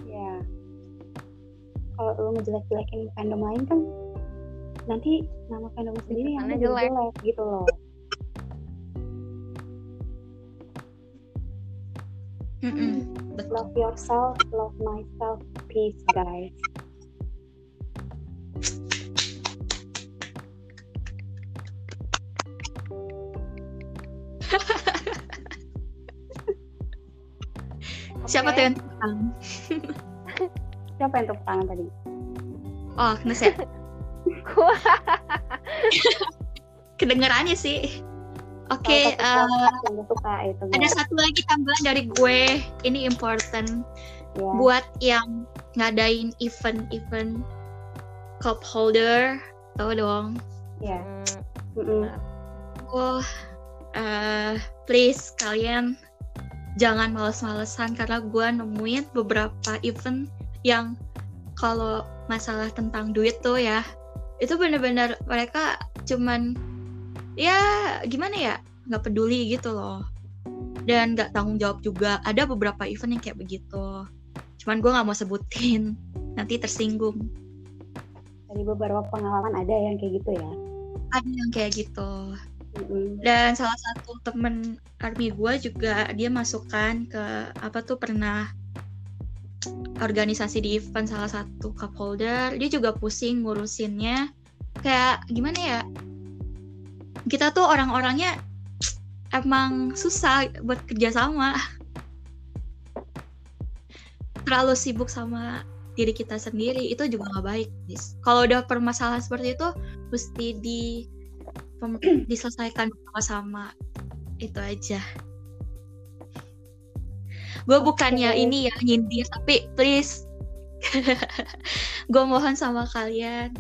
Ya. Kalau lu ngejelek-jelekin fandom lain kan nanti nama fandom sendiri yang jelek. jelek gitu loh mm -mm. love yourself love myself peace guys Siapa tuh yang tepuk tangan? Siapa yang tepuk tangan tadi? Oh, Agnes ya? Kedengerannya sih. Oke, okay, uh, eh, ada satu lagi tambahan dari gue. Ini important yeah. buat yang ngadain event-event cup holder, tau dong? Iya. Yeah. Mm -mm. Oh, uh, please kalian jangan males-malesan karena gue nemuin beberapa event yang kalau masalah tentang duit tuh ya itu bener-bener mereka cuman ya gimana ya? Nggak peduli gitu loh. Dan nggak tanggung jawab juga. Ada beberapa event yang kayak begitu. Cuman gue nggak mau sebutin. Nanti tersinggung. Dari beberapa pengalaman ada yang kayak gitu ya? Ada yang kayak gitu. Dan salah satu temen army gue juga dia masukkan ke apa tuh pernah organisasi di event salah satu cup holder. Dia juga pusing ngurusinnya. Kayak gimana ya kita tuh orang-orangnya emang susah buat kerjasama terlalu sibuk sama diri kita sendiri itu juga nggak baik kalau udah permasalahan seperti itu mesti di diselesaikan bersama-sama itu aja. Gue bukannya okay. ini ya nyindir tapi please. Gue mohon sama kalian.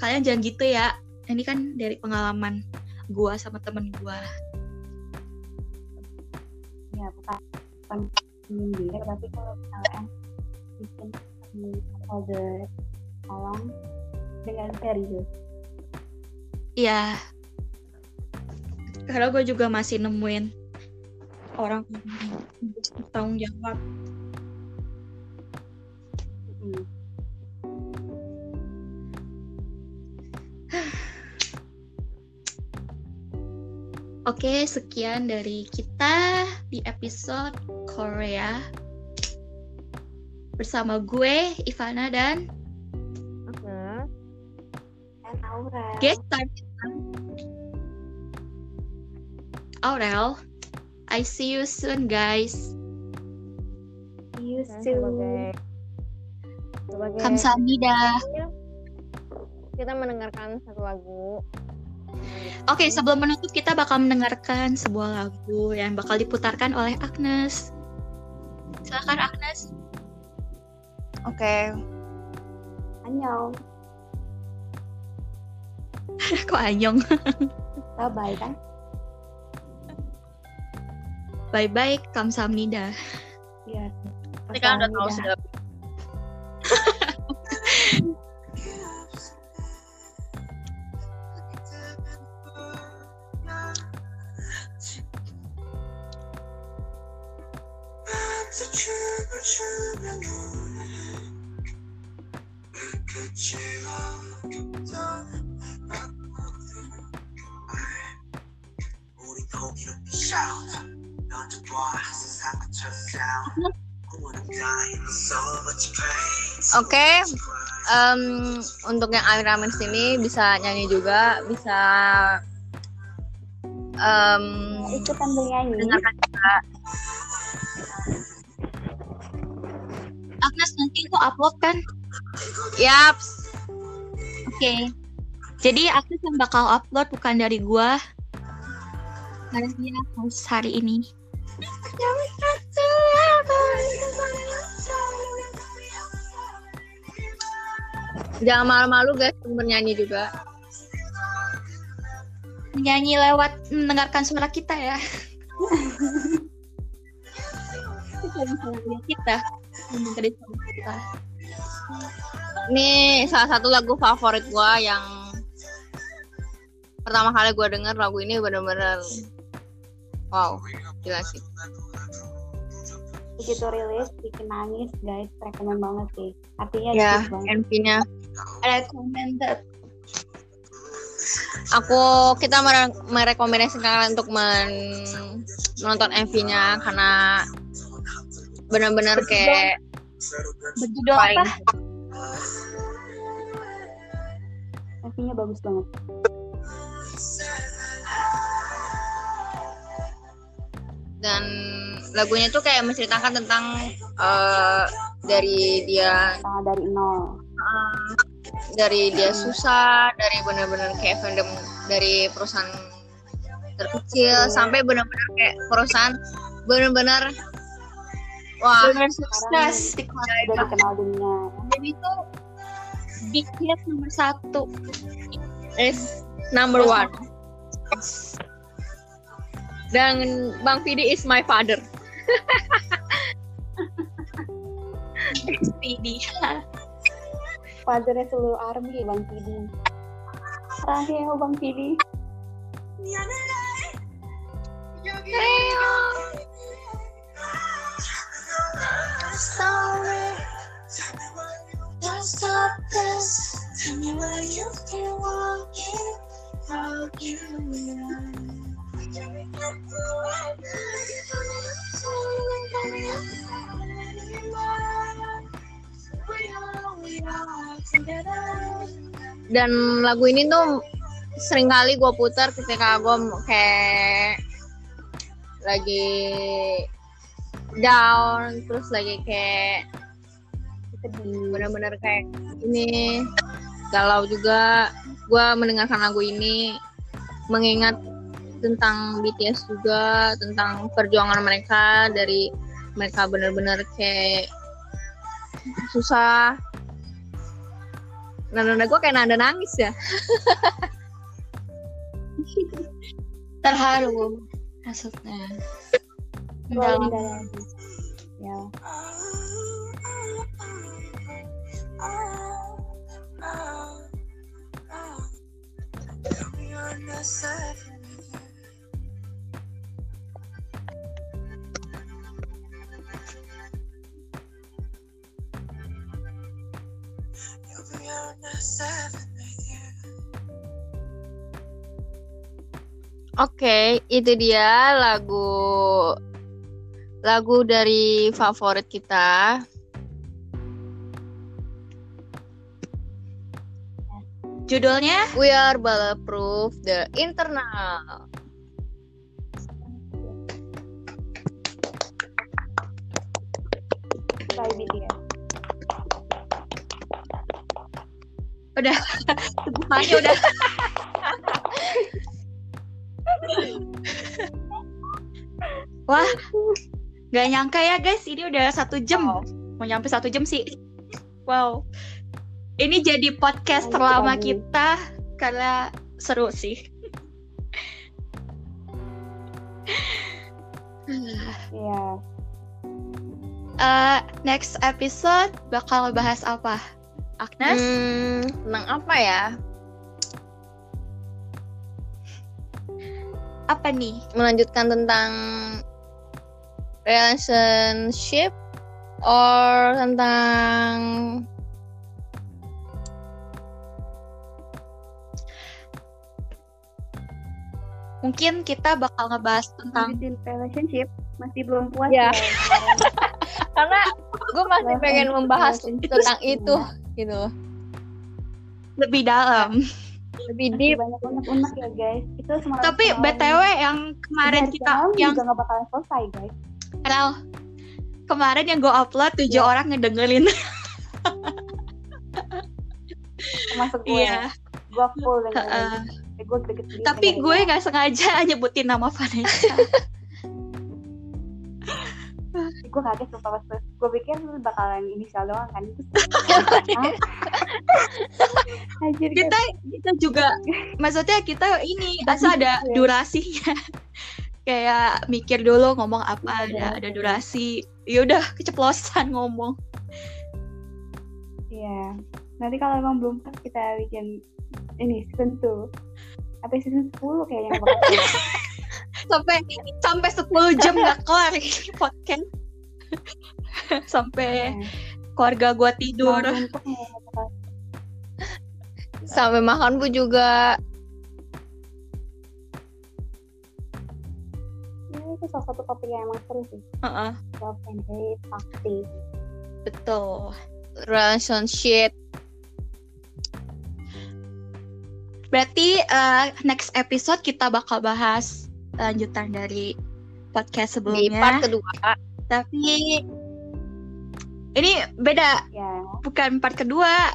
Kalian jangan gitu ya ini kan dari pengalaman gue sama temen gue ya bukan, menyindir tapi kalau misalnya bikin holder tolong dengan serius Iya. Karena gue juga masih nemuin orang yang bertanggung jawab. hmm. Oke, sekian dari kita di episode Korea. Bersama gue, Ivana, dan Heeh. dan Aura guest star Aurel. I see you soon, guys. see you soon sebagai sebagai Kamsahamnida. kita mendengarkan satu lagu Oke, sebelum menutup kita bakal mendengarkan sebuah lagu yang bakal diputarkan oleh Agnes. Silakan Agnes. Oke. annyeong Kok anyong? bye bye kan Bye bye, kamsahamnida. iya Tapi kan udah tahu sudah. Oke, em, untuk yang Aira Mens ini bisa nyanyi juga, bisa em, ikutan bernyanyi dengarkan juga. Agnes nanti lo upload kan? Yaps. Oke. Jadi Agnes yang bakal upload bukan dari gua. Karena dia host hari ini. Jangan malu-malu guys, bernyanyi juga. Menyanyi lewat mendengarkan suara kita ya. Kita bisa lihat kita. Kita. Ini salah satu lagu favorit gua yang pertama kali gua denger lagu ini bener-bener wow, gila sih. begitu rilis bikin nangis guys rekomen banget sih artinya Ya, MV-nya. Recommended. Aku kita mere- merekomendasikan kalian untuk men- menonton MV-nya karena benar-benar kayak Berjudul apa? MV-nya bagus banget. Dan lagunya tuh kayak menceritakan tentang eh, dari dia Nah, dari nol. Dari dia susah dari benar-benar kayak fandom dari perusahaan terkecil sampai benar-benar kayak perusahaan benar-benar wah Benar sukses. udah dikenal dunia. Jadi itu big hit nomor satu. is number one. Dan Bang Fidi is my father. SPD. fathernya seluruh army bang Pidi terakhir bang Dan lagu ini tuh sering kali gue putar ketika gue kayak lagi down terus lagi kayak sedih benar-benar kayak ini galau juga. Gue mendengarkan lagu ini mengingat tentang BTS juga tentang perjuangan mereka dari mereka benar-benar kayak susah. Nada gue kayak nada nangis ya. Terharu maksudnya. Mendalam. dalam ya Oke, itu dia lagu lagu dari favorit kita. Judulnya? We Are Bulletproof The Internal. by BTS sebutannya udah. Wah, gak nyangka ya guys, ini udah satu jam. Wow. Mau nyampe satu jam sih. Wow. Ini jadi podcast Lanjut terlama lagi. kita karena seru sih. Iya. Eh, next episode bakal bahas apa? Agnes? Hmm, tentang apa ya? Apa nih? Melanjutkan tentang relationship or tentang Mungkin kita bakal ngebahas tentang relationship masih belum puas Ya. ya. karena gue masih pengen membahas tentang itu gitu lebih dalam. lebih Masih deep banyak unek-unek ya guys. Itu semalam. Tapi BTW yang kemarin kita yang juga nggak bakalan selesai guys. Rel, kemarin yang gue upload tujuh Ya. orang ngedengerin. Gue. Iya. Gue full Heeh. gue deket sendiri Tapi dengerin. gue nggak sengaja nyebutin nama Vanessa. gue kaget sumpah pas gue pikir bakalan inisial doang kan itu Anjir, kita kita juga maksudnya kita ini asal ada Iya. durasinya. Kayak mikir dulu ngomong apa Iya, ada ada durasi. Ya udah keceplosan ngomong. Iya. Nanti kalau emang belum kita bikin ini season 2 sampai season 10 kayaknya. Sampai sampai 10 jam nggak kelar ini podcast. sampai Iya. keluarga gua tidur. Sampai makan pun juga itu salah satu topik yang emang seru sih. Heeh, Love and hate, pasti. betul. relationship Berarti eh, next episode kita bakal bahas lanjutan dari podcast di sebelumnya. part kedua Tapi ini beda, Ya. bukan part kedua.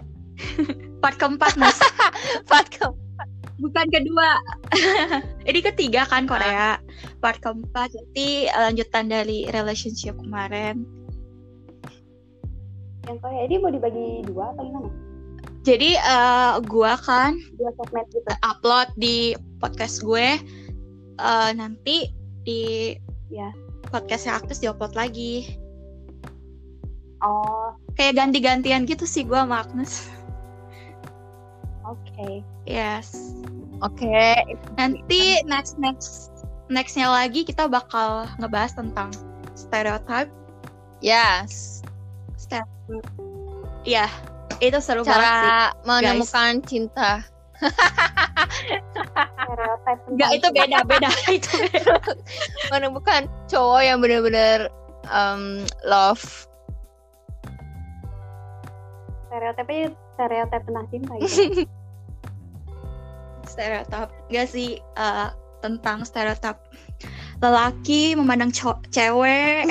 part keempat, Mas. part ke Bukan kedua. ini ketiga kan Korea. Part keempat berarti lanjutan dari relationship kemarin. Yang Korea ini mau dibagi dua apa gimana? Jadi eh, gua kan Dua segmen gitu. upload di podcast gue eh, nanti di Ya. podcast yang aktif diupload lagi. Oh, Kayak ganti-gantian gitu sih gua sama Agnes. oke. Yes. oke Nanti next next nextnya lagi kita bakal ngebahas tentang stereotype. yes Stereotype. Iya, itu seru banget sih. cara menemukan cinta Stereotype Enggak, itu beda, beda. itu beda. menemukan cowok yang benar-benar um, love stereotipnya stereotip tentang cinta gitu. stereotip. Enggak sih eh, tentang stereotip lelaki memandang cewek.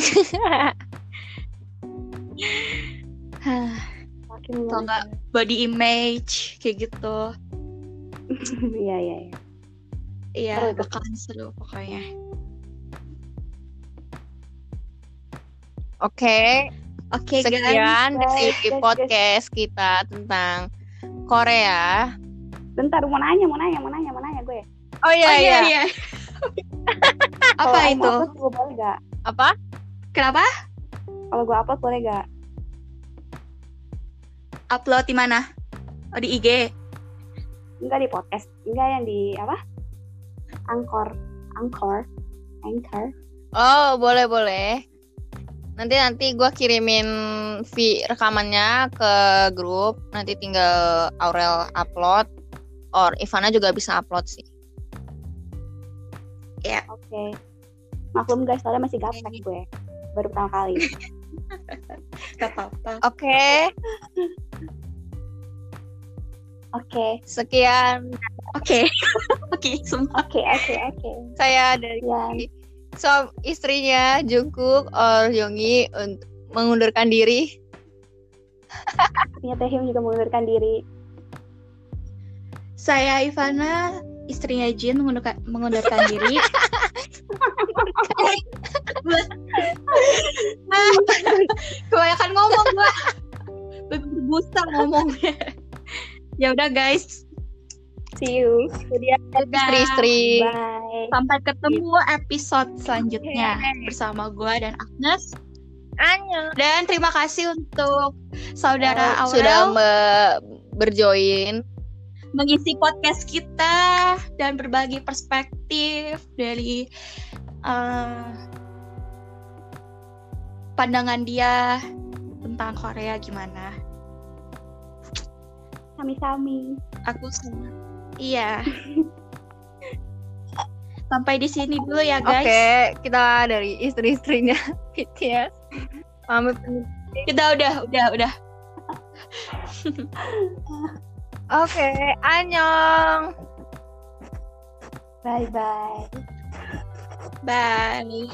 Hah, Makin Atau enggak body image kayak gitu. Iya, iya, iya. Iya, bakalan seru pokoknya. oke Oke, guys. sekian guys, dari guys, guys. podcast kita tentang Korea Bentar, mau nanya, mau nanya, mau nanya, mau nanya. Oh iya Oh, iya iya. Kalau Apa itu? upload, gue boleh gak? apa Kenapa? Kalau gue upload boleh gak? Upload di mana? Oh, di IG. Enggak di podcast. Enggak yang di apa? Angkor. Angkor. Anchor. Oh, boleh boleh. Nanti nanti gue kirimin vi rekamannya ke grup. Nanti tinggal Aurel upload. Or Ivana juga bisa upload sih. Oke. Maklum guys, soalnya masih gaptek gue. Baru pertama kali. Gak apa-apa. Oke, Oke. sekian Oke. Oke, sumpah. Oke, oke, oke. saya dari Ya, suam istrinya Jungkook or Yongi untuk mengundurkan diri. artinya Taehyung juga mengundurkan diri. Saya Ivana, istrinya Jin mengundurkan, mengundurkan diri. Kebanyakan ngomong gua. Berbusa ngomongnya. ya udah guys, See you. Istri-istri. Bye. Sampai ketemu episode selanjutnya bersama gua dan Agnes. Anya. Dan terima kasih untuk saudara Aurel sudah berjoin. Mengisi podcast kita dan berbagi perspektif dari eh, pandangan dia tentang Korea gimana. Sami-sami. Aku senang. Iya. Sampai di sini dulu ya guys. Oke, kita dari istri-istrinya BTS. Pamit. Kita udah, udah, udah. Oke, annyeong. Bye-bye. Bye.